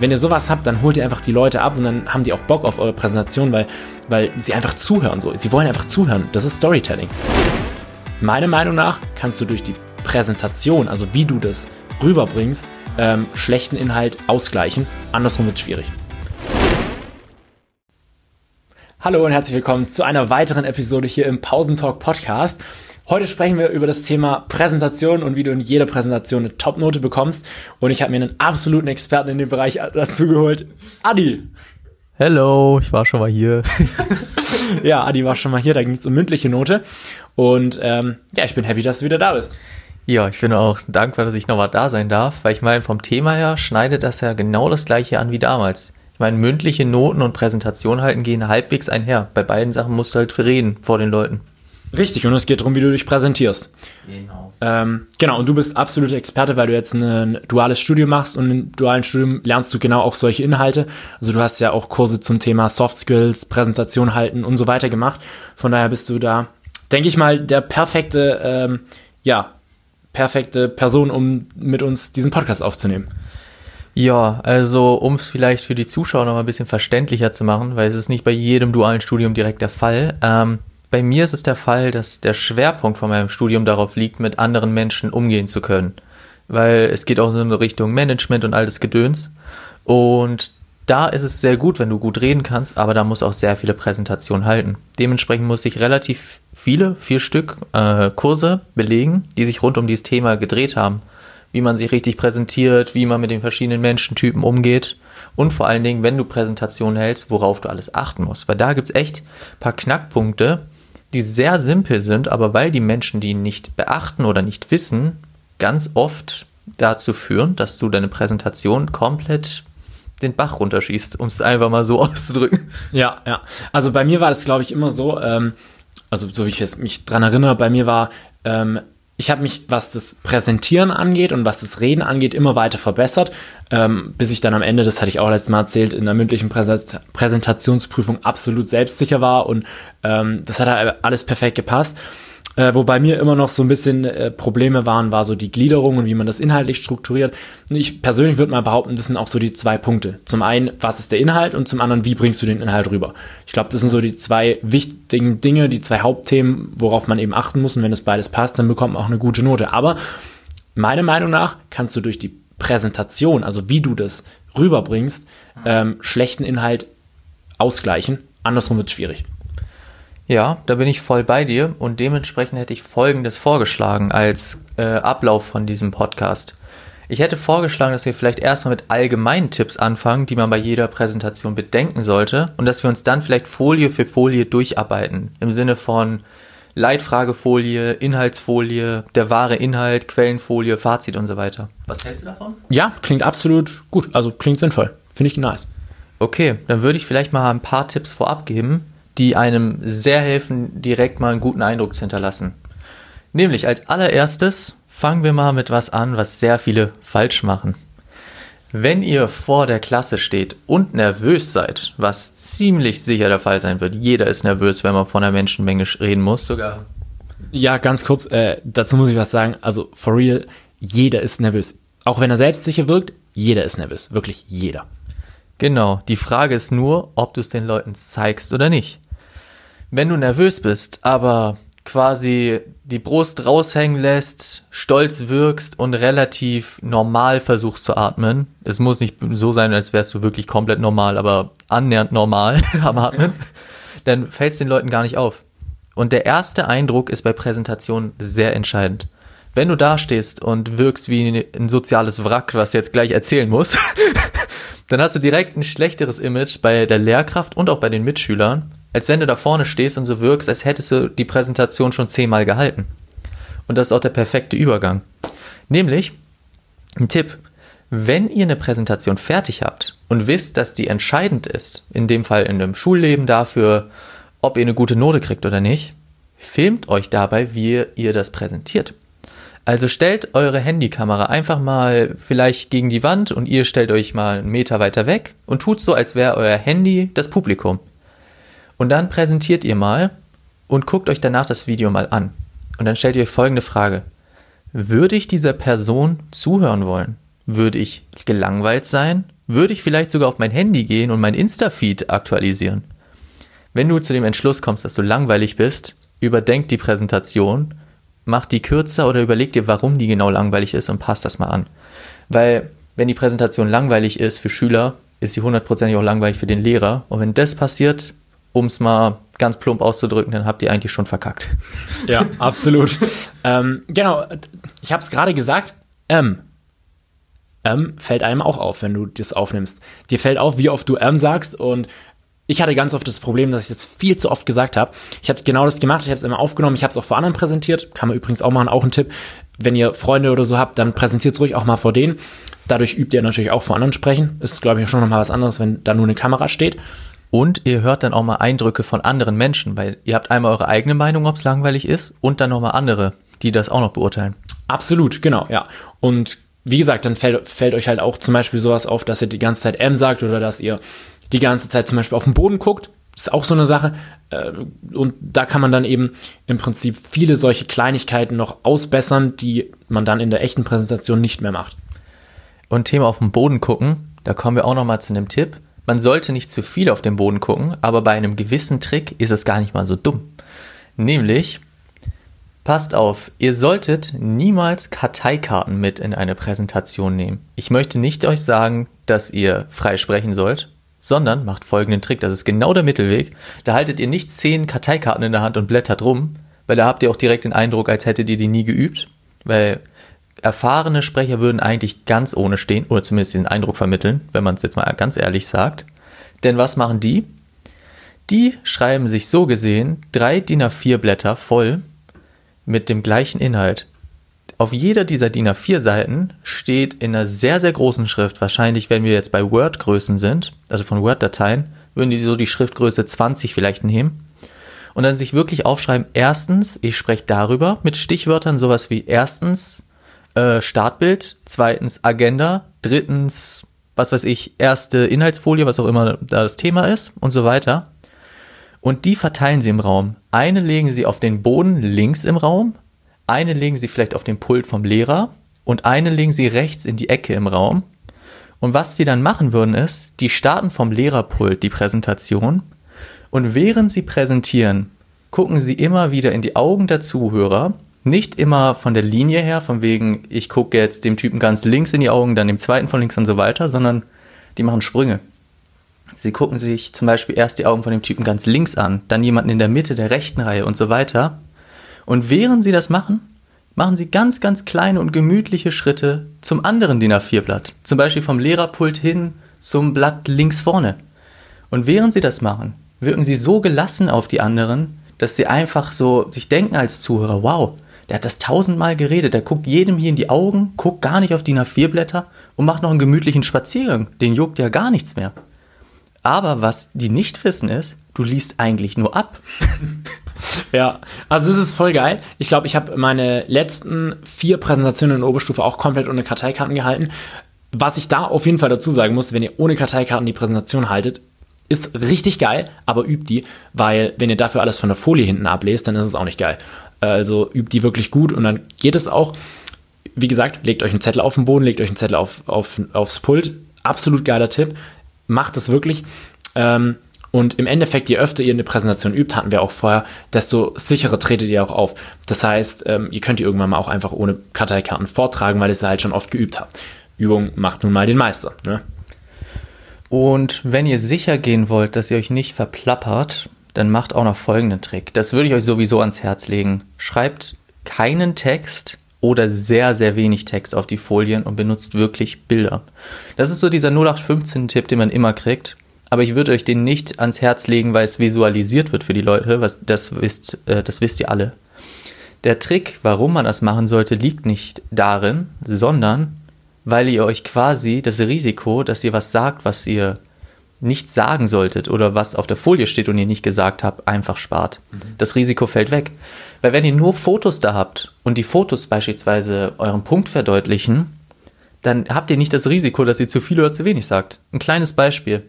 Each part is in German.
wenn ihr sowas habt, dann holt ihr einfach die Leute ab und dann haben die auch Bock auf eure Präsentation, weil, weil sie einfach zuhören. So. Sie wollen einfach zuhören. Das ist Storytelling. Meiner Meinung nach kannst du durch die Präsentation, also wie du das rüberbringst, ähm, schlechten Inhalt ausgleichen. Andersrum wird es schwierig. Hallo und herzlich willkommen zu einer weiteren Episode hier im Pausentalk Podcast. Heute sprechen wir über das Thema Präsentation und wie du in jeder Präsentation eine Top-Note bekommst. Und ich habe mir einen absoluten Experten in dem Bereich dazu geholt. Adi. Hello, ich war schon mal hier. ja, Adi war schon mal hier, da ging es um mündliche Note. Und ähm, ja, ich bin happy, dass du wieder da bist. Ja, ich bin auch dankbar, dass ich nochmal da sein darf, weil ich meine, vom Thema her schneidet das ja genau das gleiche an wie damals. Ich meine, mündliche Noten und Präsentation halten gehen halbwegs einher. Bei beiden Sachen musst du halt reden vor den Leuten. Richtig, und es geht darum, wie du dich präsentierst. Genau. Ähm, genau, und du bist absolute Experte, weil du jetzt ein duales Studium machst und im dualen Studium lernst du genau auch solche Inhalte. Also du hast ja auch Kurse zum Thema Soft Skills, Präsentation halten und so weiter gemacht. Von daher bist du da, denke ich mal, der perfekte, ähm, ja, perfekte Person, um mit uns diesen Podcast aufzunehmen. Ja, also um es vielleicht für die Zuschauer noch mal ein bisschen verständlicher zu machen, weil es ist nicht bei jedem dualen Studium direkt der Fall. Ähm, bei mir ist es der Fall, dass der Schwerpunkt von meinem Studium darauf liegt, mit anderen Menschen umgehen zu können. Weil es geht auch so in Richtung Management und all das Gedöns. Und da ist es sehr gut, wenn du gut reden kannst, aber da muss auch sehr viele Präsentationen halten. Dementsprechend muss ich relativ viele, vier Stück äh, Kurse belegen, die sich rund um dieses Thema gedreht haben. Wie man sich richtig präsentiert, wie man mit den verschiedenen Menschentypen umgeht und vor allen Dingen, wenn du Präsentationen hältst, worauf du alles achten musst. Weil da gibt es echt ein paar Knackpunkte, die sehr simpel sind, aber weil die Menschen die nicht beachten oder nicht wissen, ganz oft dazu führen, dass du deine Präsentation komplett den Bach runterschießt, um es einfach mal so auszudrücken. Ja, ja. Also bei mir war das, glaube ich, immer so, ähm, also so wie ich jetzt mich dran erinnere, bei mir war, ähm, ich habe mich, was das Präsentieren angeht und was das Reden angeht, immer weiter verbessert, ähm, bis ich dann am Ende, das hatte ich auch letztes Mal erzählt, in der mündlichen Präsent Präsentationsprüfung absolut selbstsicher war und ähm, das hat halt alles perfekt gepasst. Äh, wo bei mir immer noch so ein bisschen äh, Probleme waren, war so die Gliederung und wie man das inhaltlich strukturiert. Und ich persönlich würde mal behaupten, das sind auch so die zwei Punkte. Zum einen, was ist der Inhalt und zum anderen, wie bringst du den Inhalt rüber? Ich glaube, das sind so die zwei wichtigen Dinge, die zwei Hauptthemen, worauf man eben achten muss. Und wenn das beides passt, dann bekommt man auch eine gute Note. Aber meiner Meinung nach kannst du durch die Präsentation, also wie du das rüberbringst, ähm, schlechten Inhalt ausgleichen. Andersrum wird es schwierig. Ja, da bin ich voll bei dir und dementsprechend hätte ich Folgendes vorgeschlagen als äh, Ablauf von diesem Podcast. Ich hätte vorgeschlagen, dass wir vielleicht erstmal mit allgemeinen Tipps anfangen, die man bei jeder Präsentation bedenken sollte und dass wir uns dann vielleicht Folie für Folie durcharbeiten. Im Sinne von Leitfragefolie, Inhaltsfolie, der wahre Inhalt, Quellenfolie, Fazit und so weiter. Was hältst du davon? Ja, klingt absolut gut. Also klingt sinnvoll. Finde ich nice. Okay, dann würde ich vielleicht mal ein paar Tipps vorab geben, die einem sehr helfen, direkt mal einen guten Eindruck zu hinterlassen. Nämlich als allererstes fangen wir mal mit was an, was sehr viele falsch machen. Wenn ihr vor der Klasse steht und nervös seid, was ziemlich sicher der Fall sein wird, jeder ist nervös, wenn man vor einer Menschenmenge reden muss, sogar. Ja, ganz kurz, äh, dazu muss ich was sagen. Also, for real, jeder ist nervös. Auch wenn er selbstsicher wirkt, jeder ist nervös. Wirklich jeder. Genau, die Frage ist nur, ob du es den Leuten zeigst oder nicht wenn du nervös bist, aber quasi die Brust raushängen lässt, stolz wirkst und relativ normal versuchst zu atmen. Es muss nicht so sein, als wärst du wirklich komplett normal, aber annähernd normal am Atmen. Dann fällt es den Leuten gar nicht auf. Und der erste Eindruck ist bei Präsentationen sehr entscheidend. Wenn du dastehst und wirkst wie ein soziales Wrack, was jetzt gleich erzählen muss, dann hast du direkt ein schlechteres Image bei der Lehrkraft und auch bei den Mitschülern, als wenn du da vorne stehst und so wirkst, als hättest du die Präsentation schon zehnmal gehalten. Und das ist auch der perfekte Übergang. Nämlich, ein Tipp, wenn ihr eine Präsentation fertig habt und wisst, dass die entscheidend ist, in dem Fall in dem Schulleben dafür, ob ihr eine gute Note kriegt oder nicht, filmt euch dabei, wie ihr das präsentiert. Also stellt eure Handykamera einfach mal vielleicht gegen die Wand und ihr stellt euch mal einen Meter weiter weg und tut so, als wäre euer Handy das Publikum. Und dann präsentiert ihr mal und guckt euch danach das Video mal an. Und dann stellt ihr euch folgende Frage. Würde ich dieser Person zuhören wollen? Würde ich gelangweilt sein? würde ich vielleicht sogar auf mein Handy gehen und mein Insta-Feed aktualisieren. Wenn du zu dem Entschluss kommst, dass du langweilig bist, überdenk die Präsentation, mach die kürzer oder überleg dir, warum die genau langweilig ist und passt das mal an. Weil, wenn die Präsentation langweilig ist für Schüler, ist sie hundertprozentig auch langweilig für den Lehrer. Und wenn das passiert, um es mal ganz plump auszudrücken, dann habt ihr eigentlich schon verkackt. Ja, absolut. ähm, genau, ich habe es gerade gesagt, ähm, ähm fällt einem auch auf, wenn du das aufnimmst. Dir fällt auf, wie oft du ähm sagst und ich hatte ganz oft das Problem, dass ich das viel zu oft gesagt habe. Ich habe genau das gemacht, ich habe es immer aufgenommen, ich habe es auch vor anderen präsentiert, kann man übrigens auch machen, auch ein Tipp. Wenn ihr Freunde oder so habt, dann präsentiert es ruhig auch mal vor denen. Dadurch übt ihr natürlich auch vor anderen sprechen. Ist, glaube ich, schon nochmal was anderes, wenn da nur eine Kamera steht. Und ihr hört dann auch mal Eindrücke von anderen Menschen, weil ihr habt einmal eure eigene Meinung, ob es langweilig ist, und dann nochmal andere, die das auch noch beurteilen. Absolut, genau, ja. Und wie gesagt, dann fällt, fällt euch halt auch zum Beispiel sowas auf, dass ihr die ganze Zeit M sagt oder dass ihr die ganze Zeit zum Beispiel auf den Boden guckt. Das ist auch so eine Sache. Äh, und da kann man dann eben im Prinzip viele solche Kleinigkeiten noch ausbessern, die man dann in der echten Präsentation nicht mehr macht. Und Thema auf den Boden gucken, da kommen wir auch nochmal zu einem Tipp. Man sollte nicht zu viel auf den Boden gucken, aber bei einem gewissen Trick ist es gar nicht mal so dumm. Nämlich, passt auf, ihr solltet niemals Karteikarten mit in eine Präsentation nehmen. Ich möchte nicht euch sagen, dass ihr frei sprechen sollt, sondern macht folgenden Trick. Das ist genau der Mittelweg. Da haltet ihr nicht zehn Karteikarten in der Hand und blättert rum, weil da habt ihr auch direkt den Eindruck, als hättet ihr die nie geübt, weil erfahrene Sprecher würden eigentlich ganz ohne stehen oder zumindest diesen Eindruck vermitteln, wenn man es jetzt mal ganz ehrlich sagt. Denn was machen die? Die schreiben sich so gesehen drei DIN A4 Blätter voll mit dem gleichen Inhalt. Auf jeder dieser DIN A4 Seiten steht in einer sehr, sehr großen Schrift, wahrscheinlich wenn wir jetzt bei Word-Größen sind, also von Word-Dateien, würden die so die Schriftgröße 20 vielleicht nehmen. Und dann sich wirklich aufschreiben, erstens, ich spreche darüber mit Stichwörtern, sowas wie erstens äh, Startbild, zweitens Agenda, drittens, was weiß ich, erste Inhaltsfolie, was auch immer da das Thema ist und so weiter. Und die verteilen sie im Raum. Eine legen sie auf den Boden links im Raum, eine legen sie vielleicht auf den Pult vom Lehrer und eine legen sie rechts in die Ecke im Raum. Und was sie dann machen würden ist, die starten vom Lehrerpult die Präsentation und während sie präsentieren, gucken sie immer wieder in die Augen der Zuhörer nicht immer von der Linie her, von wegen, ich gucke jetzt dem Typen ganz links in die Augen, dann dem zweiten von links und so weiter, sondern die machen Sprünge. Sie gucken sich zum Beispiel erst die Augen von dem Typen ganz links an, dann jemanden in der Mitte der rechten Reihe und so weiter. Und während sie das machen, machen sie ganz, ganz kleine und gemütliche Schritte zum anderen DIN A4-Blatt. Zum Beispiel vom Lehrerpult hin zum Blatt links vorne. Und während sie das machen, wirken sie so gelassen auf die anderen, dass sie einfach so sich denken als Zuhörer, wow, der hat das tausendmal geredet. Der guckt jedem hier in die Augen, guckt gar nicht auf die A4-Blätter und macht noch einen gemütlichen Spaziergang. Den juckt ja gar nichts mehr. Aber was die nicht wissen ist, du liest eigentlich nur ab. ja, also es ist voll geil. Ich glaube, ich habe meine letzten vier Präsentationen in der Oberstufe auch komplett ohne Karteikarten gehalten. Was ich da auf jeden Fall dazu sagen muss, wenn ihr ohne Karteikarten die Präsentation haltet, ist richtig geil, aber übt die, weil wenn ihr dafür alles von der Folie hinten ablest, dann ist es auch nicht geil. Also übt die wirklich gut und dann geht es auch. Wie gesagt, legt euch einen Zettel auf den Boden, legt euch einen Zettel auf, auf, aufs Pult. Absolut geiler Tipp. Macht es wirklich. Ähm, und im Endeffekt, je öfter ihr eine Präsentation übt, hatten wir auch vorher, desto sicherer tretet ihr auch auf. Das heißt, ähm, ihr könnt die irgendwann mal auch einfach ohne Karteikarten vortragen, weil ihr es halt schon oft geübt habt. Übung macht nun mal den Meister. Ne? Und wenn ihr sicher gehen wollt, dass ihr euch nicht verplappert, dann macht auch noch folgenden Trick. Das würde ich euch sowieso ans Herz legen. Schreibt keinen Text oder sehr, sehr wenig Text auf die Folien und benutzt wirklich Bilder. Das ist so dieser 0815-Tipp, den man immer kriegt. Aber ich würde euch den nicht ans Herz legen, weil es visualisiert wird für die Leute. Was, das, wisst, äh, das wisst ihr alle. Der Trick, warum man das machen sollte, liegt nicht darin, sondern weil ihr euch quasi das Risiko, dass ihr was sagt, was ihr nicht sagen solltet oder was auf der Folie steht und ihr nicht gesagt habt, einfach spart. Mhm. Das Risiko fällt weg. Weil wenn ihr nur Fotos da habt und die Fotos beispielsweise euren Punkt verdeutlichen, dann habt ihr nicht das Risiko, dass ihr zu viel oder zu wenig sagt. Ein kleines Beispiel.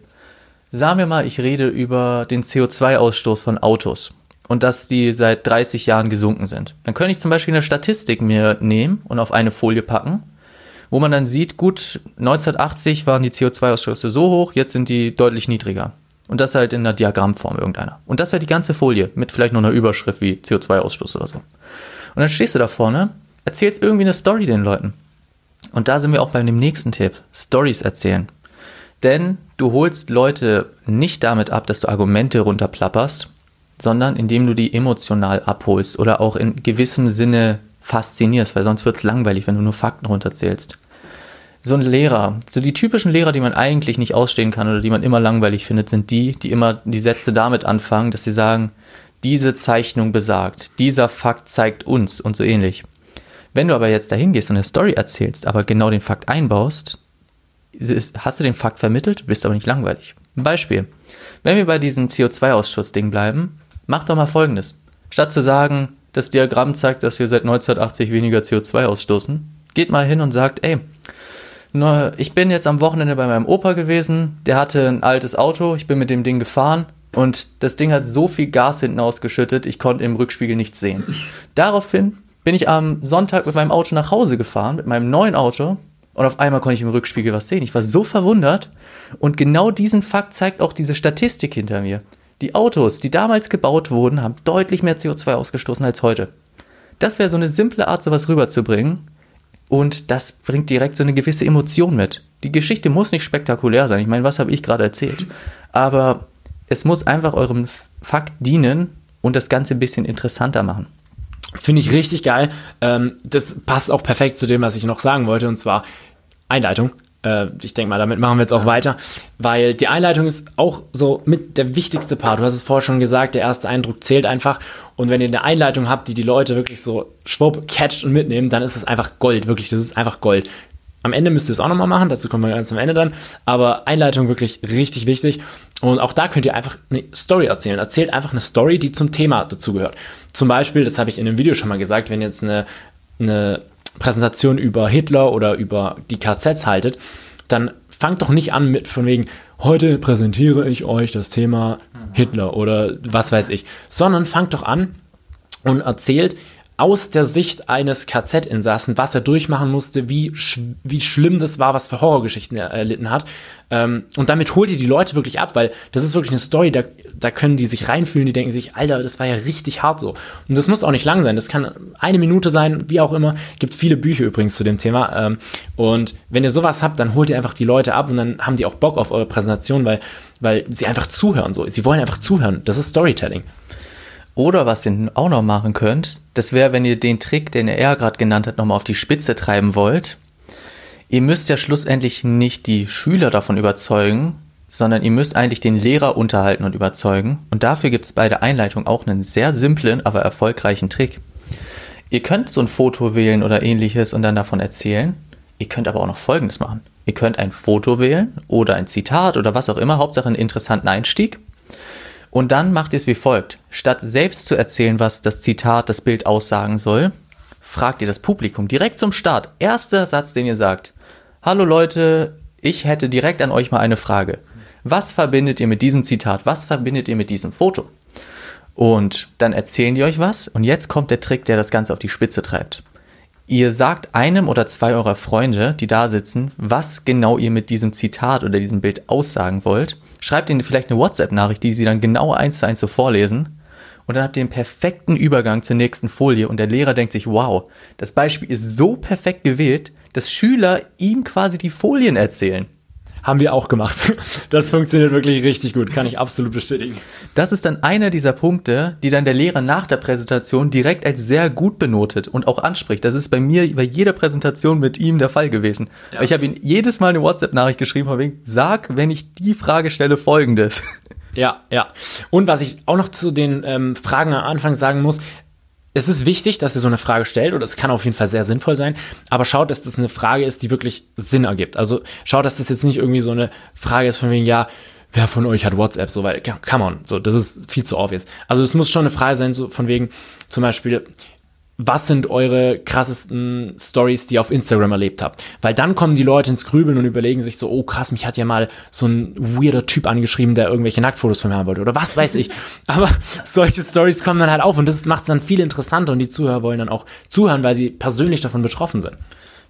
Sagen wir mal, ich rede über den CO2-Ausstoß von Autos und dass die seit 30 Jahren gesunken sind. Dann könnte ich zum Beispiel eine Statistik mir nehmen und auf eine Folie packen wo man dann sieht, gut, 1980 waren die CO2-Ausstoße so hoch, jetzt sind die deutlich niedriger. Und das halt in einer Diagrammform irgendeiner. Und das wäre die ganze Folie mit vielleicht noch einer Überschrift wie CO2-Ausstoß oder so. Und dann stehst du da vorne, erzählst irgendwie eine Story den Leuten. Und da sind wir auch bei dem nächsten Tipp. Stories erzählen. Denn du holst Leute nicht damit ab, dass du Argumente runterplapperst, sondern indem du die emotional abholst oder auch in gewissem Sinne faszinierst, weil sonst wird es langweilig, wenn du nur Fakten runterzählst. So ein Lehrer, so die typischen Lehrer, die man eigentlich nicht ausstehen kann oder die man immer langweilig findet, sind die, die immer die Sätze damit anfangen, dass sie sagen, diese Zeichnung besagt, dieser Fakt zeigt uns und so ähnlich. Wenn du aber jetzt dahin gehst und eine Story erzählst, aber genau den Fakt einbaust, hast du den Fakt vermittelt, bist aber nicht langweilig. Ein Beispiel. Wenn wir bei diesem CO2-Ausschuss-Ding bleiben, mach doch mal folgendes. Statt zu sagen, das Diagramm zeigt, dass wir seit 1980 weniger CO2 ausstoßen, geht mal hin und sagt, ey, ich bin jetzt am Wochenende bei meinem Opa gewesen, der hatte ein altes Auto, ich bin mit dem Ding gefahren und das Ding hat so viel Gas hinten ausgeschüttet, ich konnte im Rückspiegel nichts sehen. Daraufhin bin ich am Sonntag mit meinem Auto nach Hause gefahren, mit meinem neuen Auto und auf einmal konnte ich im Rückspiegel was sehen. Ich war so verwundert und genau diesen Fakt zeigt auch diese Statistik hinter mir. Die Autos, die damals gebaut wurden, haben deutlich mehr CO2 ausgestoßen als heute. Das wäre so eine simple Art, sowas rüberzubringen. Und das bringt direkt so eine gewisse Emotion mit. Die Geschichte muss nicht spektakulär sein. Ich meine, was habe ich gerade erzählt? Aber es muss einfach eurem Fakt dienen und das Ganze ein bisschen interessanter machen. Finde ich richtig geil. Ähm, das passt auch perfekt zu dem, was ich noch sagen wollte, und zwar Einleitung. Äh, ich denke mal, damit machen wir jetzt auch weiter, weil die Einleitung ist auch so mit der wichtigste Part. Du hast es vorher schon gesagt, der erste Eindruck zählt einfach. Und wenn ihr eine Einleitung habt, die die Leute wirklich so schwupp, catcht und mitnehmen, dann ist es einfach Gold, wirklich. Das ist einfach Gold. Am Ende müsst ihr es auch nochmal machen, dazu kommen wir ganz am Ende dann. Aber Einleitung wirklich richtig wichtig. Und auch da könnt ihr einfach eine Story erzählen. Erzählt einfach eine Story, die zum Thema dazugehört. Zum Beispiel, das habe ich in dem Video schon mal gesagt, wenn jetzt eine, eine Präsentation über Hitler oder über die KZs haltet, dann fangt doch nicht an mit von wegen, heute präsentiere ich euch das Thema Hitler oder was weiß ich, sondern fangt doch an und erzählt, aus der Sicht eines KZ-Insassen, was er durchmachen musste, wie, sch wie schlimm das war, was für Horrorgeschichten er erlitten hat. Ähm, und damit holt ihr die Leute wirklich ab, weil das ist wirklich eine Story, da, da können die sich reinfühlen, die denken sich, Alter, das war ja richtig hart so. Und das muss auch nicht lang sein, das kann eine Minute sein, wie auch immer. Gibt viele Bücher übrigens zu dem Thema. Ähm, und wenn ihr sowas habt, dann holt ihr einfach die Leute ab und dann haben die auch Bock auf eure Präsentation, weil, weil sie einfach zuhören so. Sie wollen einfach zuhören. Das ist Storytelling. Oder was ihr auch noch machen könnt, das wäre, wenn ihr den Trick, den er gerade genannt hat, nochmal auf die Spitze treiben wollt. Ihr müsst ja schlussendlich nicht die Schüler davon überzeugen, sondern ihr müsst eigentlich den Lehrer unterhalten und überzeugen. Und dafür gibt es bei der Einleitung auch einen sehr simplen, aber erfolgreichen Trick. Ihr könnt so ein Foto wählen oder ähnliches und dann davon erzählen. Ihr könnt aber auch noch Folgendes machen. Ihr könnt ein Foto wählen oder ein Zitat oder was auch immer, Hauptsache einen interessanten Einstieg. Und dann macht ihr es wie folgt. Statt selbst zu erzählen, was das Zitat, das Bild aussagen soll, fragt ihr das Publikum direkt zum Start. Erster Satz, den ihr sagt. Hallo Leute, ich hätte direkt an euch mal eine Frage. Was verbindet ihr mit diesem Zitat? Was verbindet ihr mit diesem Foto? Und dann erzählen die euch was. Und jetzt kommt der Trick, der das Ganze auf die Spitze treibt. Ihr sagt einem oder zwei eurer Freunde, die da sitzen, was genau ihr mit diesem Zitat oder diesem Bild aussagen wollt schreibt ihnen vielleicht eine WhatsApp-Nachricht, die sie dann genau eins zu eins so vorlesen. Und dann habt ihr den perfekten Übergang zur nächsten Folie und der Lehrer denkt sich, wow, das Beispiel ist so perfekt gewählt, dass Schüler ihm quasi die Folien erzählen. Haben wir auch gemacht. Das funktioniert wirklich richtig gut, kann ich absolut bestätigen. Das ist dann einer dieser Punkte, die dann der Lehrer nach der Präsentation direkt als sehr gut benotet und auch anspricht. Das ist bei mir bei jeder Präsentation mit ihm der Fall gewesen. Ja. Ich habe ihm jedes Mal eine WhatsApp-Nachricht geschrieben, von wegen, sag, wenn ich die Frage stelle, folgendes. Ja, ja. Und was ich auch noch zu den ähm, Fragen am Anfang sagen muss, es ist wichtig, dass ihr so eine Frage stellt und es kann auf jeden Fall sehr sinnvoll sein, aber schaut, dass das eine Frage ist, die wirklich Sinn ergibt. Also schaut, dass das jetzt nicht irgendwie so eine Frage ist von wegen, ja, wer von euch hat WhatsApp, so, weil, come on, so, das ist viel zu obvious. Also es muss schon eine Frage sein, so von wegen, zum Beispiel, was sind eure krassesten Stories, die ihr auf Instagram erlebt habt? Weil dann kommen die Leute ins Grübeln und überlegen sich so, oh krass, mich hat ja mal so ein weirder Typ angeschrieben, der irgendwelche Nacktfotos von mir haben wollte oder was weiß ich. Aber solche Stories kommen dann halt auf und das macht es dann viel interessanter und die Zuhörer wollen dann auch zuhören, weil sie persönlich davon betroffen sind.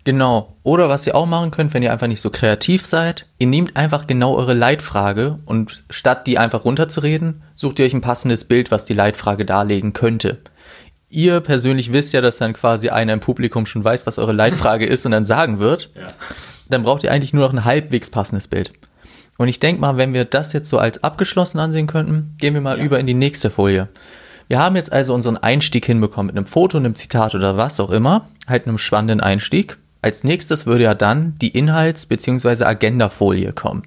Genau. Oder was ihr auch machen könnt, wenn ihr einfach nicht so kreativ seid, ihr nehmt einfach genau eure Leitfrage und statt die einfach runterzureden, sucht ihr euch ein passendes Bild, was die Leitfrage darlegen könnte. Ihr persönlich wisst ja, dass dann quasi einer im Publikum schon weiß, was eure Leitfrage ist und dann sagen wird. Ja. Dann braucht ihr eigentlich nur noch ein halbwegs passendes Bild. Und ich denke mal, wenn wir das jetzt so als abgeschlossen ansehen könnten, gehen wir mal ja. über in die nächste Folie. Wir haben jetzt also unseren Einstieg hinbekommen mit einem Foto, einem Zitat oder was auch immer, halt einem spannenden Einstieg. Als nächstes würde ja dann die Inhalts- bzw. Agendafolie kommen.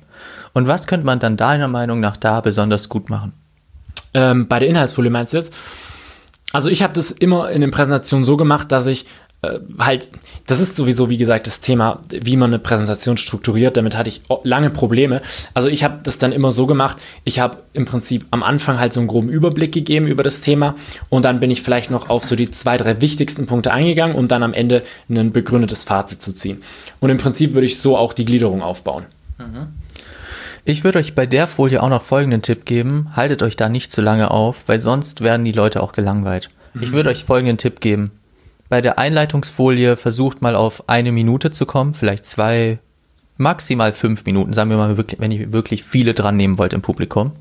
Und was könnte man dann deiner Meinung nach da besonders gut machen? Ähm, bei der Inhaltsfolie meinst du jetzt? Also ich habe das immer in den Präsentationen so gemacht, dass ich äh, halt, das ist sowieso, wie gesagt, das Thema, wie man eine Präsentation strukturiert. Damit hatte ich lange Probleme. Also ich habe das dann immer so gemacht, ich habe im Prinzip am Anfang halt so einen groben Überblick gegeben über das Thema und dann bin ich vielleicht noch auf so die zwei, drei wichtigsten Punkte eingegangen, um dann am Ende ein begründetes Fazit zu ziehen. Und im Prinzip würde ich so auch die Gliederung aufbauen. Mhm. Ich würde euch bei der Folie auch noch folgenden Tipp geben. Haltet euch da nicht zu lange auf, weil sonst werden die Leute auch gelangweilt. Mhm. Ich würde euch folgenden Tipp geben bei der Einleitungsfolie versucht mal auf eine Minute zu kommen, vielleicht zwei, maximal fünf Minuten, sagen wir mal, wenn ihr wirklich viele dran nehmen wollt im Publikum.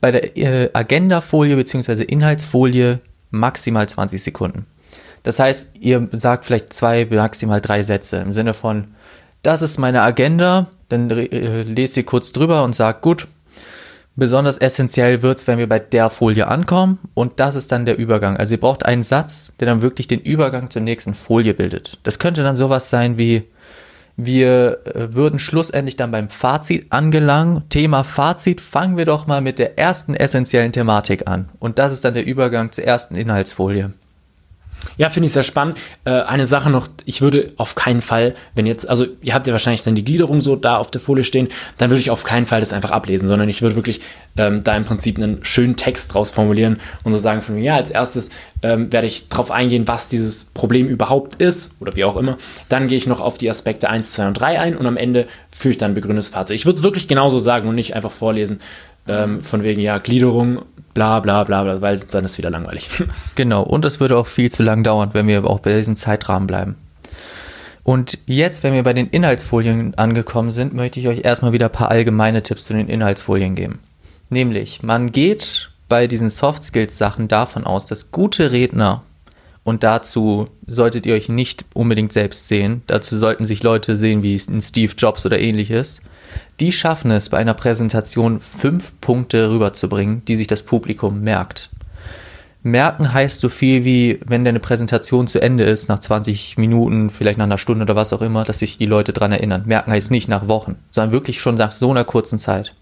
Bei der äh, Agendafolie bzw. Inhaltsfolie maximal 20 Sekunden. Das heißt, ihr sagt vielleicht zwei, maximal drei Sätze im Sinne von, das ist meine Agenda, dann äh, lest ihr kurz drüber und sagt, gut, Besonders essentiell wird's, wenn wir bei der Folie ankommen und das ist dann der Übergang. Also ihr braucht einen Satz, der dann wirklich den Übergang zur nächsten Folie bildet. Das könnte dann sowas sein wie, wir äh, würden schlussendlich dann beim Fazit angelangen. Thema Fazit, fangen wir doch mal mit der ersten essentiellen Thematik an. Und das ist dann der Übergang zur ersten Inhaltsfolie. Ja, finde ich sehr spannend. Äh, eine Sache noch, ich würde auf keinen Fall, wenn jetzt, also ihr habt ja wahrscheinlich dann die Gliederung so da auf der Folie stehen, dann würde ich auf keinen Fall das einfach ablesen, sondern ich würde wirklich ähm, da im Prinzip einen schönen Text draus formulieren und so sagen von mir, ja, als erstes ähm, werde ich darauf eingehen, was dieses Problem überhaupt ist oder wie auch immer. Dann gehe ich noch auf die Aspekte 1, 2 und 3 ein und am Ende führe ich dann ein begründetes Fazit. Ich würde es wirklich genauso sagen und nicht einfach vorlesen, ähm, von wegen, ja, Gliederung bla bla bla, bla weil dann ist wieder langweilig. Genau, und es würde auch viel zu lang dauern, wenn wir auch bei diesem Zeitrahmen bleiben. Und jetzt, wenn wir bei den Inhaltsfolien angekommen sind, möchte ich euch erstmal wieder ein paar allgemeine Tipps zu den Inhaltsfolien geben. Nämlich, man geht bei diesen Soft Skills Sachen davon aus, dass gute Redner und dazu solltet ihr euch nicht unbedingt selbst sehen. Dazu sollten sich Leute sehen wie ein Steve Jobs oder ähnliches die schaffen es bei einer Präsentation fünf Punkte rüberzubringen, die sich das Publikum merkt. Merken heißt so viel wie, wenn deine Präsentation zu Ende ist, nach 20 Minuten, vielleicht nach einer Stunde oder was auch immer, dass sich die Leute dran erinnern. Merken heißt nicht nach Wochen, sondern wirklich schon nach so einer kurzen Zeit.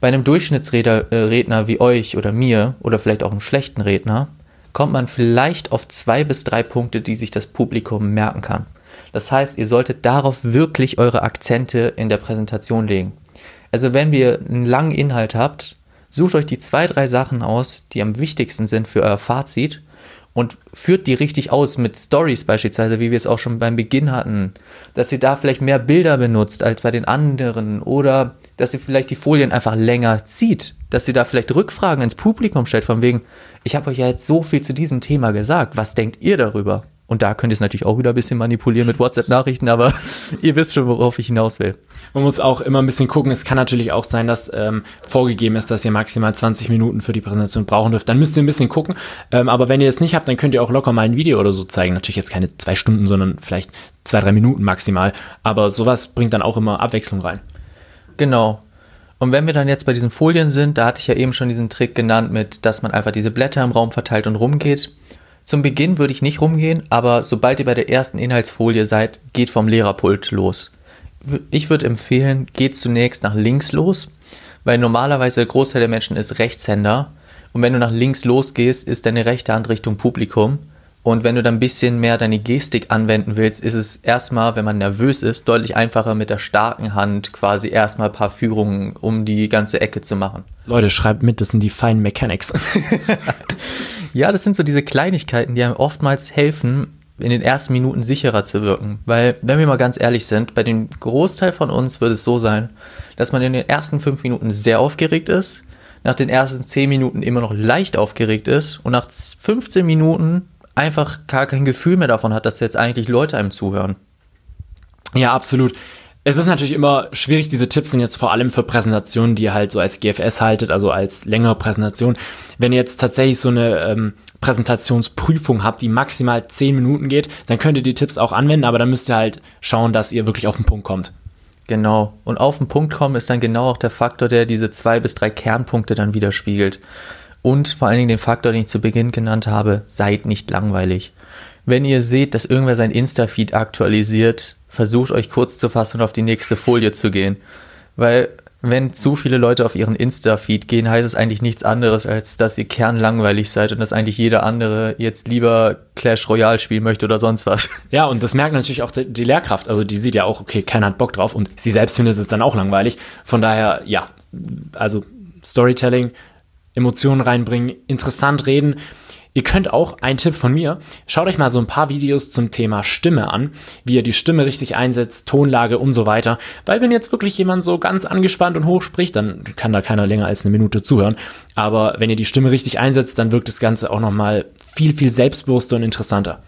Bei einem Durchschnittsredner äh, wie euch oder mir oder vielleicht auch einem schlechten Redner kommt man vielleicht auf zwei bis drei Punkte, die sich das Publikum merken kann. Das heißt, ihr solltet darauf wirklich eure Akzente in der Präsentation legen. Also wenn ihr einen langen Inhalt habt, sucht euch die zwei, drei Sachen aus, die am wichtigsten sind für euer Fazit und führt die richtig aus mit Stories beispielsweise, wie wir es auch schon beim Beginn hatten, dass ihr da vielleicht mehr Bilder benutzt als bei den anderen oder dass ihr vielleicht die Folien einfach länger zieht, dass ihr da vielleicht Rückfragen ins Publikum stellt von wegen, ich habe euch ja jetzt so viel zu diesem Thema gesagt, was denkt ihr darüber? Und da könnt ihr es natürlich auch wieder ein bisschen manipulieren mit WhatsApp-Nachrichten, aber ihr wisst schon, worauf ich hinaus will. Man muss auch immer ein bisschen gucken. Es kann natürlich auch sein, dass ähm, vorgegeben ist, dass ihr maximal 20 Minuten für die Präsentation brauchen dürft. Dann müsst ihr ein bisschen gucken. Ähm, aber wenn ihr das nicht habt, dann könnt ihr auch locker mal ein Video oder so zeigen. Natürlich jetzt keine zwei Stunden, sondern vielleicht zwei, drei Minuten maximal. Aber sowas bringt dann auch immer Abwechslung rein. Genau. Und wenn wir dann jetzt bei diesen Folien sind, da hatte ich ja eben schon diesen Trick genannt mit, dass man einfach diese Blätter im Raum verteilt und rumgeht. Zum Beginn würde ich nicht rumgehen, aber sobald ihr bei der ersten Inhaltsfolie seid, geht vom Lehrerpult los. Ich würde empfehlen, geht zunächst nach links los, weil normalerweise der Großteil der Menschen ist Rechtshänder. Und wenn du nach links losgehst, ist deine rechte Hand Richtung Publikum. Und wenn du dann ein bisschen mehr deine Gestik anwenden willst, ist es erstmal, wenn man nervös ist, deutlich einfacher mit der starken Hand quasi erstmal ein paar Führungen um die ganze Ecke zu machen. Leute, schreibt mit, das sind die Fine Mechanics. Ja, das sind so diese Kleinigkeiten, die einem oftmals helfen, in den ersten Minuten sicherer zu wirken. Weil, wenn wir mal ganz ehrlich sind, bei dem Großteil von uns wird es so sein, dass man in den ersten fünf Minuten sehr aufgeregt ist, nach den ersten zehn Minuten immer noch leicht aufgeregt ist und nach 15 Minuten einfach gar kein Gefühl mehr davon hat, dass jetzt eigentlich Leute einem zuhören. Ja, absolut. Es ist natürlich immer schwierig, diese Tipps sind jetzt vor allem für Präsentationen, die ihr halt so als GFS haltet, also als längere Präsentation. Wenn ihr jetzt tatsächlich so eine ähm, Präsentationsprüfung habt, die maximal 10 Minuten geht, dann könnt ihr die Tipps auch anwenden, aber dann müsst ihr halt schauen, dass ihr wirklich auf den Punkt kommt. Genau. Und auf den Punkt kommen ist dann genau auch der Faktor, der diese zwei bis drei Kernpunkte dann widerspiegelt. Und vor allen Dingen den Faktor, den ich zu Beginn genannt habe, seid nicht langweilig. Wenn ihr seht, dass irgendwer sein Insta-Feed aktualisiert, versucht euch kurz zu fassen und auf die nächste Folie zu gehen. Weil wenn zu viele Leute auf ihren Insta-Feed gehen, heißt es eigentlich nichts anderes, als dass ihr kernlangweilig seid und dass eigentlich jeder andere jetzt lieber Clash Royale spielen möchte oder sonst was. Ja, und das merkt natürlich auch die, die Lehrkraft. Also die sieht ja auch, okay, keiner hat Bock drauf und sie selbst findet es dann auch langweilig. Von daher, ja, also Storytelling, Emotionen reinbringen, interessant reden. Ihr könnt auch, ein Tipp von mir, schaut euch mal so ein paar Videos zum Thema Stimme an, wie ihr die Stimme richtig einsetzt, Tonlage und so weiter. Weil wenn jetzt wirklich jemand so ganz angespannt und hoch spricht, dann kann da keiner länger als eine Minute zuhören. Aber wenn ihr die Stimme richtig einsetzt, dann wirkt das Ganze auch nochmal viel, viel selbstbewusster und interessanter.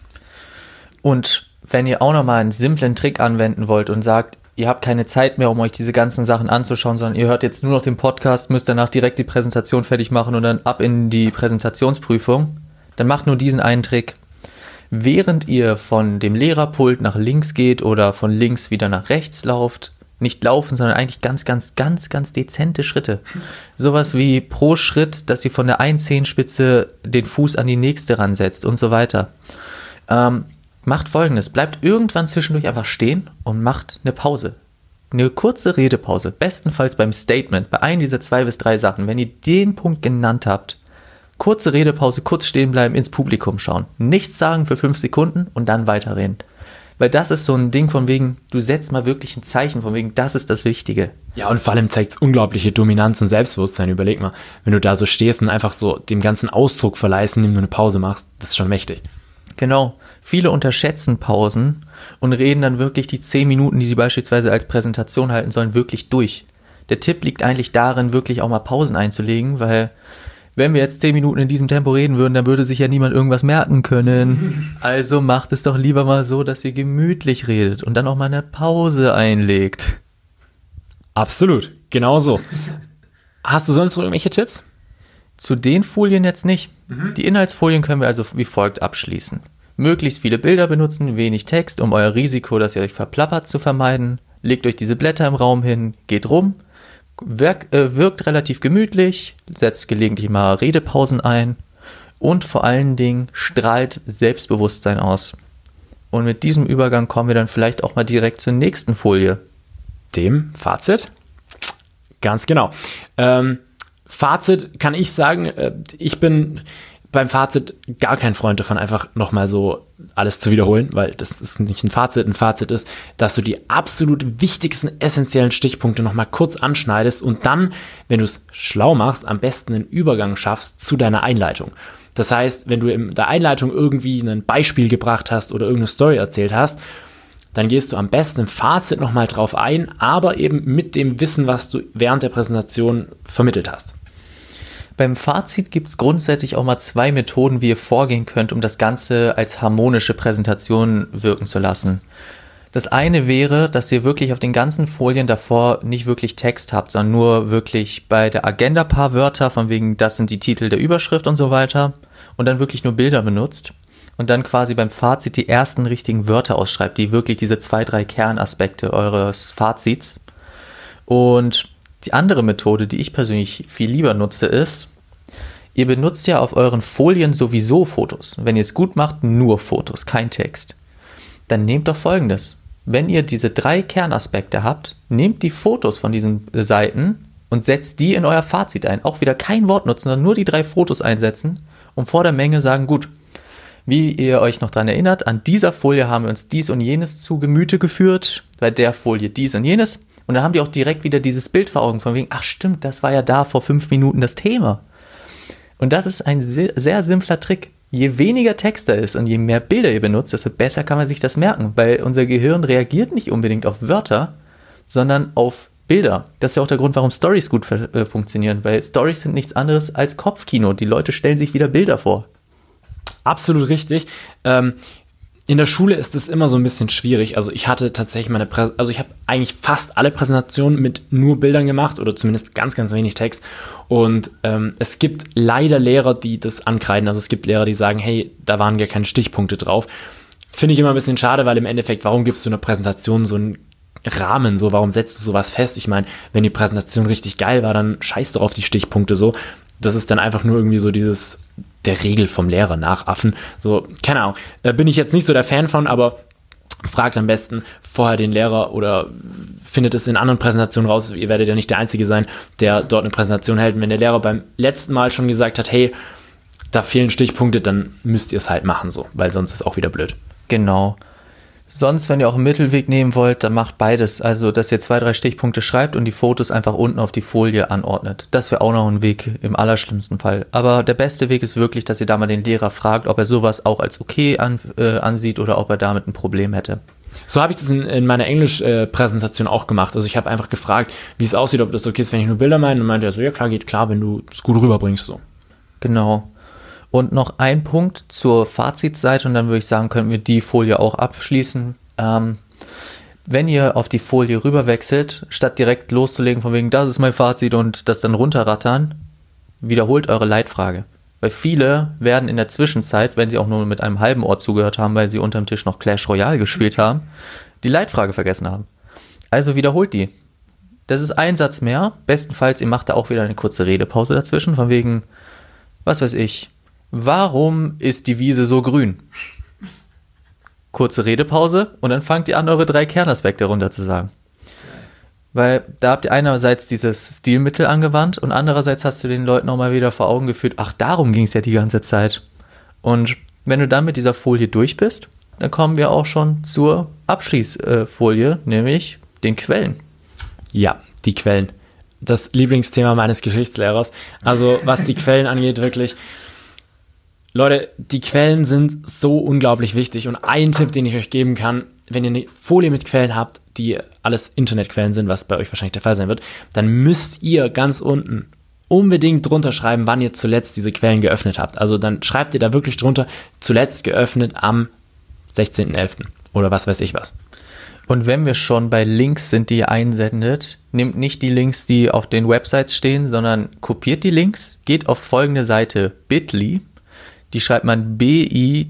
Und wenn ihr auch nochmal einen simplen Trick anwenden wollt und sagt, ihr habt keine Zeit mehr, um euch diese ganzen Sachen anzuschauen, sondern ihr hört jetzt nur noch den Podcast, müsst danach direkt die Präsentation fertig machen und dann ab in die Präsentationsprüfung, dann macht nur diesen einen Trick. Während ihr von dem Lehrerpult nach links geht oder von links wieder nach rechts lauft, nicht laufen, sondern eigentlich ganz, ganz, ganz, ganz dezente Schritte. Sowas wie pro Schritt, dass ihr von der einen Zehenspitze den Fuß an die nächste ransetzt und so weiter. Ähm, macht folgendes: Bleibt irgendwann zwischendurch einfach stehen und macht eine Pause. Eine kurze Redepause. Bestenfalls beim Statement, bei einem dieser zwei bis drei Sachen. Wenn ihr den Punkt genannt habt, kurze Redepause, kurz stehen bleiben, ins Publikum schauen. Nichts sagen für fünf Sekunden und dann weiterreden. Weil das ist so ein Ding von wegen, du setzt mal wirklich ein Zeichen von wegen, das ist das Wichtige. Ja, und vor allem zeigt es unglaubliche Dominanz und Selbstbewusstsein. Überleg mal, wenn du da so stehst und einfach so dem ganzen Ausdruck verleihst, indem du eine Pause machst, das ist schon mächtig. Genau. Viele unterschätzen Pausen und reden dann wirklich die zehn Minuten, die sie beispielsweise als Präsentation halten sollen, wirklich durch. Der Tipp liegt eigentlich darin, wirklich auch mal Pausen einzulegen, weil wenn wir jetzt zehn Minuten in diesem Tempo reden würden, dann würde sich ja niemand irgendwas merken können. Also macht es doch lieber mal so, dass ihr gemütlich redet und dann auch mal eine Pause einlegt. Absolut, genau so. Hast du sonst noch irgendwelche Tipps? Zu den Folien jetzt nicht. Die Inhaltsfolien können wir also wie folgt abschließen. Möglichst viele Bilder benutzen, wenig Text, um euer Risiko, dass ihr euch verplappert, zu vermeiden. Legt euch diese Blätter im Raum hin, geht rum, wirkt, äh, wirkt relativ gemütlich, setzt gelegentlich mal Redepausen ein und vor allen Dingen strahlt Selbstbewusstsein aus. Und mit diesem Übergang kommen wir dann vielleicht auch mal direkt zur nächsten Folie. Dem Fazit? Ganz genau. Ähm, Fazit kann ich sagen, äh, ich bin beim Fazit gar kein Freund davon, einfach nochmal so alles zu wiederholen, weil das ist nicht ein Fazit. Ein Fazit ist, dass du die absolut wichtigsten essentiellen Stichpunkte nochmal kurz anschneidest und dann, wenn du es schlau machst, am besten einen Übergang schaffst zu deiner Einleitung. Das heißt, wenn du in der Einleitung irgendwie ein Beispiel gebracht hast oder irgendeine Story erzählt hast, dann gehst du am besten im Fazit nochmal drauf ein, aber eben mit dem Wissen, was du während der Präsentation vermittelt hast. Beim Fazit gibt es grundsätzlich auch mal zwei Methoden, wie ihr vorgehen könnt, um das Ganze als harmonische Präsentation wirken zu lassen. Das eine wäre, dass ihr wirklich auf den ganzen Folien davor nicht wirklich Text habt, sondern nur wirklich bei der Agenda paar Wörter, von wegen, das sind die Titel der Überschrift und so weiter, und dann wirklich nur Bilder benutzt und dann quasi beim Fazit die ersten richtigen Wörter ausschreibt, die wirklich diese zwei, drei Kernaspekte eures Fazits. Und die andere Methode, die ich persönlich viel lieber nutze, ist, ihr benutzt ja auf euren Folien sowieso Fotos. Wenn ihr es gut macht, nur Fotos, kein Text. Dann nehmt doch folgendes. Wenn ihr diese drei Kernaspekte habt, nehmt die Fotos von diesen Seiten und setzt die in euer Fazit ein. Auch wieder kein Wort nutzen, sondern nur die drei Fotos einsetzen und vor der Menge sagen, gut, wie ihr euch noch dran erinnert, an dieser Folie haben wir uns dies und jenes zu Gemüte geführt, bei der Folie dies und jenes. Und dann haben die auch direkt wieder dieses Bild vor Augen von wegen, ach stimmt, das war ja da vor fünf Minuten das Thema. Und das ist ein sehr, sehr simpler Trick. Je weniger Text da ist und je mehr Bilder ihr benutzt, desto besser kann man sich das merken, weil unser Gehirn reagiert nicht unbedingt auf Wörter, sondern auf Bilder. Das ist ja auch der Grund, warum Stories gut äh, funktionieren, weil Stories sind nichts anderes als Kopfkino. Die Leute stellen sich wieder Bilder vor. Absolut richtig. Ähm, in der Schule ist es immer so ein bisschen schwierig. Also ich hatte tatsächlich meine Prä also ich habe eigentlich fast alle Präsentationen mit nur Bildern gemacht oder zumindest ganz, ganz wenig Text. Und ähm, es gibt leider Lehrer, die das ankreiden. Also es gibt Lehrer, die sagen, hey, da waren gar keine Stichpunkte drauf. Finde ich immer ein bisschen schade, weil im Endeffekt, warum gibst du einer Präsentation so einen Rahmen so, warum setzt du sowas fest? Ich meine, wenn die Präsentation richtig geil war, dann scheiß doch auf die Stichpunkte so. Das ist dann einfach nur irgendwie so dieses der Regel vom Lehrer nachaffen. So, keine Ahnung. Da bin ich jetzt nicht so der Fan von, aber fragt am besten vorher den Lehrer oder findet es in anderen Präsentationen raus. Ihr werdet ja nicht der Einzige sein, der dort eine Präsentation hält. Und wenn der Lehrer beim letzten Mal schon gesagt hat, hey, da fehlen Stichpunkte, dann müsst ihr es halt machen so, weil sonst ist es auch wieder blöd. Genau. Sonst, wenn ihr auch einen Mittelweg nehmen wollt, dann macht beides. Also, dass ihr zwei, drei Stichpunkte schreibt und die Fotos einfach unten auf die Folie anordnet. Das wäre auch noch ein Weg im allerschlimmsten Fall. Aber der beste Weg ist wirklich, dass ihr da mal den Lehrer fragt, ob er sowas auch als okay an, äh, ansieht oder ob er damit ein Problem hätte. So habe ich das in, in meiner Englisch-Präsentation auch gemacht. Also ich habe einfach gefragt, wie es aussieht, ob das okay ist, wenn ich nur Bilder meine. Und meinte er so, ja klar, geht klar, wenn du es gut rüberbringst. So. Genau. Und noch ein Punkt zur Fazitseite und dann würde ich sagen, können wir die Folie auch abschließen. Ähm, wenn ihr auf die Folie rüberwechselt, statt direkt loszulegen von wegen, das ist mein Fazit und das dann runterrattern, wiederholt eure Leitfrage. Weil viele werden in der Zwischenzeit, wenn sie auch nur mit einem halben Ohr zugehört haben, weil sie unterm Tisch noch Clash Royale gespielt haben, die Leitfrage vergessen haben. Also wiederholt die. Das ist ein Satz mehr. Bestenfalls, ihr macht da auch wieder eine kurze Redepause dazwischen, von wegen, was weiß ich, Warum ist die Wiese so grün? Kurze Redepause und dann fangt ihr an, eure drei Kernaspekte runter zu sagen. Weil da habt ihr einerseits dieses Stilmittel angewandt und andererseits hast du den Leuten auch mal wieder vor Augen geführt, ach, darum ging es ja die ganze Zeit. Und wenn du dann mit dieser Folie durch bist, dann kommen wir auch schon zur Abschließfolie, nämlich den Quellen. Ja, die Quellen. Das Lieblingsthema meines Geschichtslehrers. Also was die Quellen angeht, wirklich Leute, die Quellen sind so unglaublich wichtig und ein Tipp, den ich euch geben kann, wenn ihr eine Folie mit Quellen habt, die alles Internetquellen sind, was bei euch wahrscheinlich der Fall sein wird, dann müsst ihr ganz unten unbedingt drunter schreiben, wann ihr zuletzt diese Quellen geöffnet habt. Also dann schreibt ihr da wirklich drunter, zuletzt geöffnet am 16.11. oder was weiß ich was. Und wenn wir schon bei Links sind, die ihr einsendet, nehmt nicht die Links, die auf den Websites stehen, sondern kopiert die Links, geht auf folgende Seite bit.ly die schreibt man B-I-T-L-Y.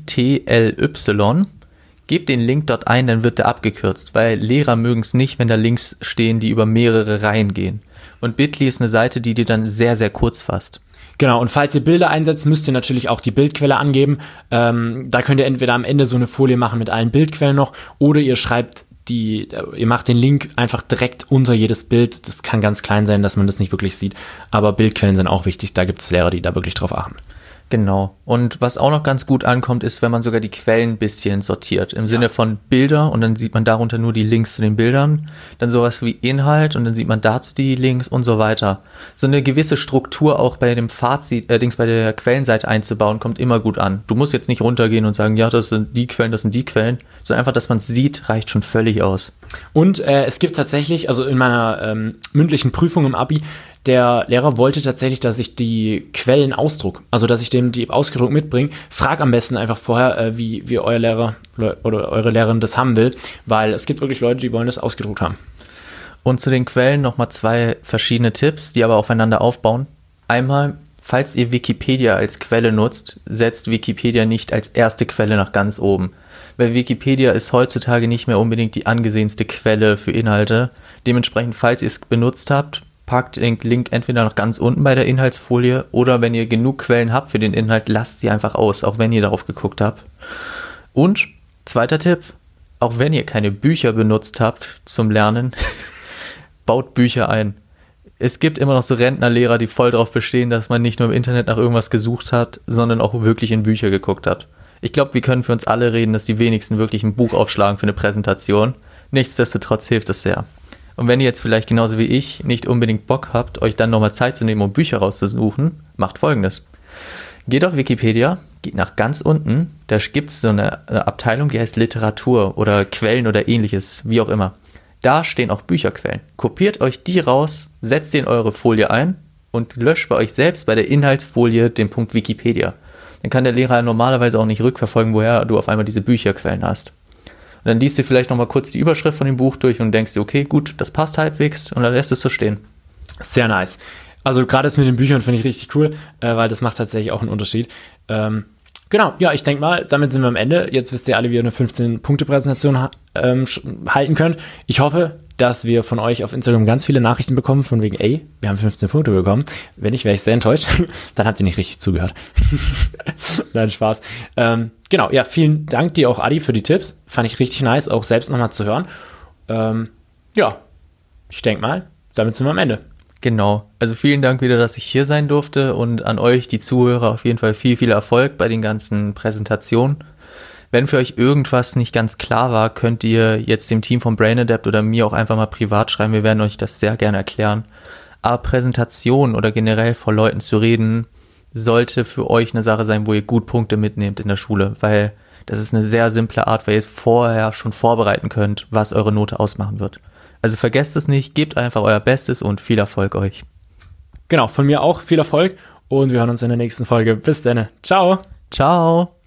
Gebt den Link dort ein, dann wird der abgekürzt, weil Lehrer mögen es nicht, wenn da Links stehen, die über mehrere Reihen gehen. Und Bitly ist eine Seite, die dir dann sehr, sehr kurz fasst. Genau, und falls ihr Bilder einsetzt, müsst ihr natürlich auch die Bildquelle angeben. Ähm, da könnt ihr entweder am Ende so eine Folie machen mit allen Bildquellen noch oder ihr schreibt die, ihr macht den Link einfach direkt unter jedes Bild. Das kann ganz klein sein, dass man das nicht wirklich sieht. Aber Bildquellen sind auch wichtig. Da gibt es Lehrer, die da wirklich drauf achten. Genau. Und was auch noch ganz gut ankommt, ist, wenn man sogar die Quellen ein bisschen sortiert. Im ja. Sinne von Bilder und dann sieht man darunter nur die Links zu den Bildern. Dann sowas wie Inhalt und dann sieht man dazu die Links und so weiter. So eine gewisse Struktur auch bei dem Fazit, äh, Dings bei der Quellenseite einzubauen, kommt immer gut an. Du musst jetzt nicht runtergehen und sagen, ja, das sind die Quellen, das sind die Quellen, sondern einfach, dass man es sieht, reicht schon völlig aus. Und äh, es gibt tatsächlich, also in meiner ähm, mündlichen Prüfung im Abi, der Lehrer wollte tatsächlich, dass ich die Quellen ausdruck, also dass ich dem die ausgedruckt mitbringe. Frag am besten einfach vorher, äh, wie, wie euer Lehrer oder eure Lehrerin das haben will, weil es gibt wirklich Leute, die wollen das ausgedruckt haben. Und zu den Quellen nochmal zwei verschiedene Tipps, die aber aufeinander aufbauen. Einmal, falls ihr Wikipedia als Quelle nutzt, setzt Wikipedia nicht als erste Quelle nach ganz oben. Weil Wikipedia ist heutzutage nicht mehr unbedingt die angesehenste Quelle für Inhalte. Dementsprechend, falls ihr es benutzt habt, packt den Link entweder noch ganz unten bei der Inhaltsfolie oder wenn ihr genug Quellen habt für den Inhalt, lasst sie einfach aus, auch wenn ihr darauf geguckt habt. Und zweiter Tipp, auch wenn ihr keine Bücher benutzt habt zum Lernen, baut Bücher ein. Es gibt immer noch so Rentnerlehrer, die voll darauf bestehen, dass man nicht nur im Internet nach irgendwas gesucht hat, sondern auch wirklich in Bücher geguckt hat. Ich glaube, wir können für uns alle reden, dass die wenigsten wirklich ein Buch aufschlagen für eine Präsentation. Nichtsdestotrotz hilft es sehr. Und wenn ihr jetzt vielleicht genauso wie ich nicht unbedingt Bock habt, euch dann nochmal Zeit zu nehmen, um Bücher rauszusuchen, macht folgendes. Geht auf Wikipedia, geht nach ganz unten, da gibt es so eine Abteilung, die heißt Literatur oder Quellen oder ähnliches, wie auch immer. Da stehen auch Bücherquellen. Kopiert euch die raus, setzt die in eure Folie ein und löscht bei euch selbst bei der Inhaltsfolie den Punkt Wikipedia. dann kann der Lehrer normalerweise auch nicht rückverfolgen, woher du auf einmal diese Bücherquellen hast. Und dann liest du vielleicht nochmal kurz die Überschrift von dem Buch durch und denkst dir, okay, gut, das passt halbwegs und dann lässt es so stehen. Sehr nice. Also gerade das mit den Büchern finde ich richtig cool, äh, weil das macht tatsächlich auch einen Unterschied. Ähm, genau, ja, ich denke mal, damit sind wir am Ende. Jetzt wisst ihr alle, wie ihr eine 15-Punkte-Präsentation ha ähm, halten könnt. Ich hoffe, dass wir von euch auf Instagram ganz viele Nachrichten bekommen, von wegen, ey, wir haben 15 Punkte bekommen. Wenn nicht, wäre ich sehr enttäuscht. Dann habt ihr nicht richtig zugehört. Nein, Spaß. Ähm, genau, ja, vielen Dank dir auch, Adi, für die Tipps. Fand ich richtig nice, auch selbst nochmal zu hören. Ähm, ja, ich denke mal, damit sind wir am Ende. Genau. Also vielen Dank wieder, dass ich hier sein durfte und an euch, die Zuhörer, auf jeden Fall viel, viel Erfolg bei den ganzen Präsentationen. Wenn für euch irgendwas nicht ganz klar war, könnt ihr jetzt dem Team von Brain Adapt oder mir auch einfach mal privat schreiben. Wir werden euch das sehr gerne erklären. Aber Präsentation oder generell vor Leuten zu reden, sollte für euch eine Sache sein, wo ihr gut Punkte mitnehmt in der Schule, weil das ist eine sehr simple Art, weil ihr es vorher schon vorbereiten könnt, was eure Note ausmachen wird. Also vergesst es nicht, gebt einfach euer Bestes und viel Erfolg euch. Genau, von mir auch viel Erfolg und wir hören uns in der nächsten Folge. Bis dann. Ciao. Ciao.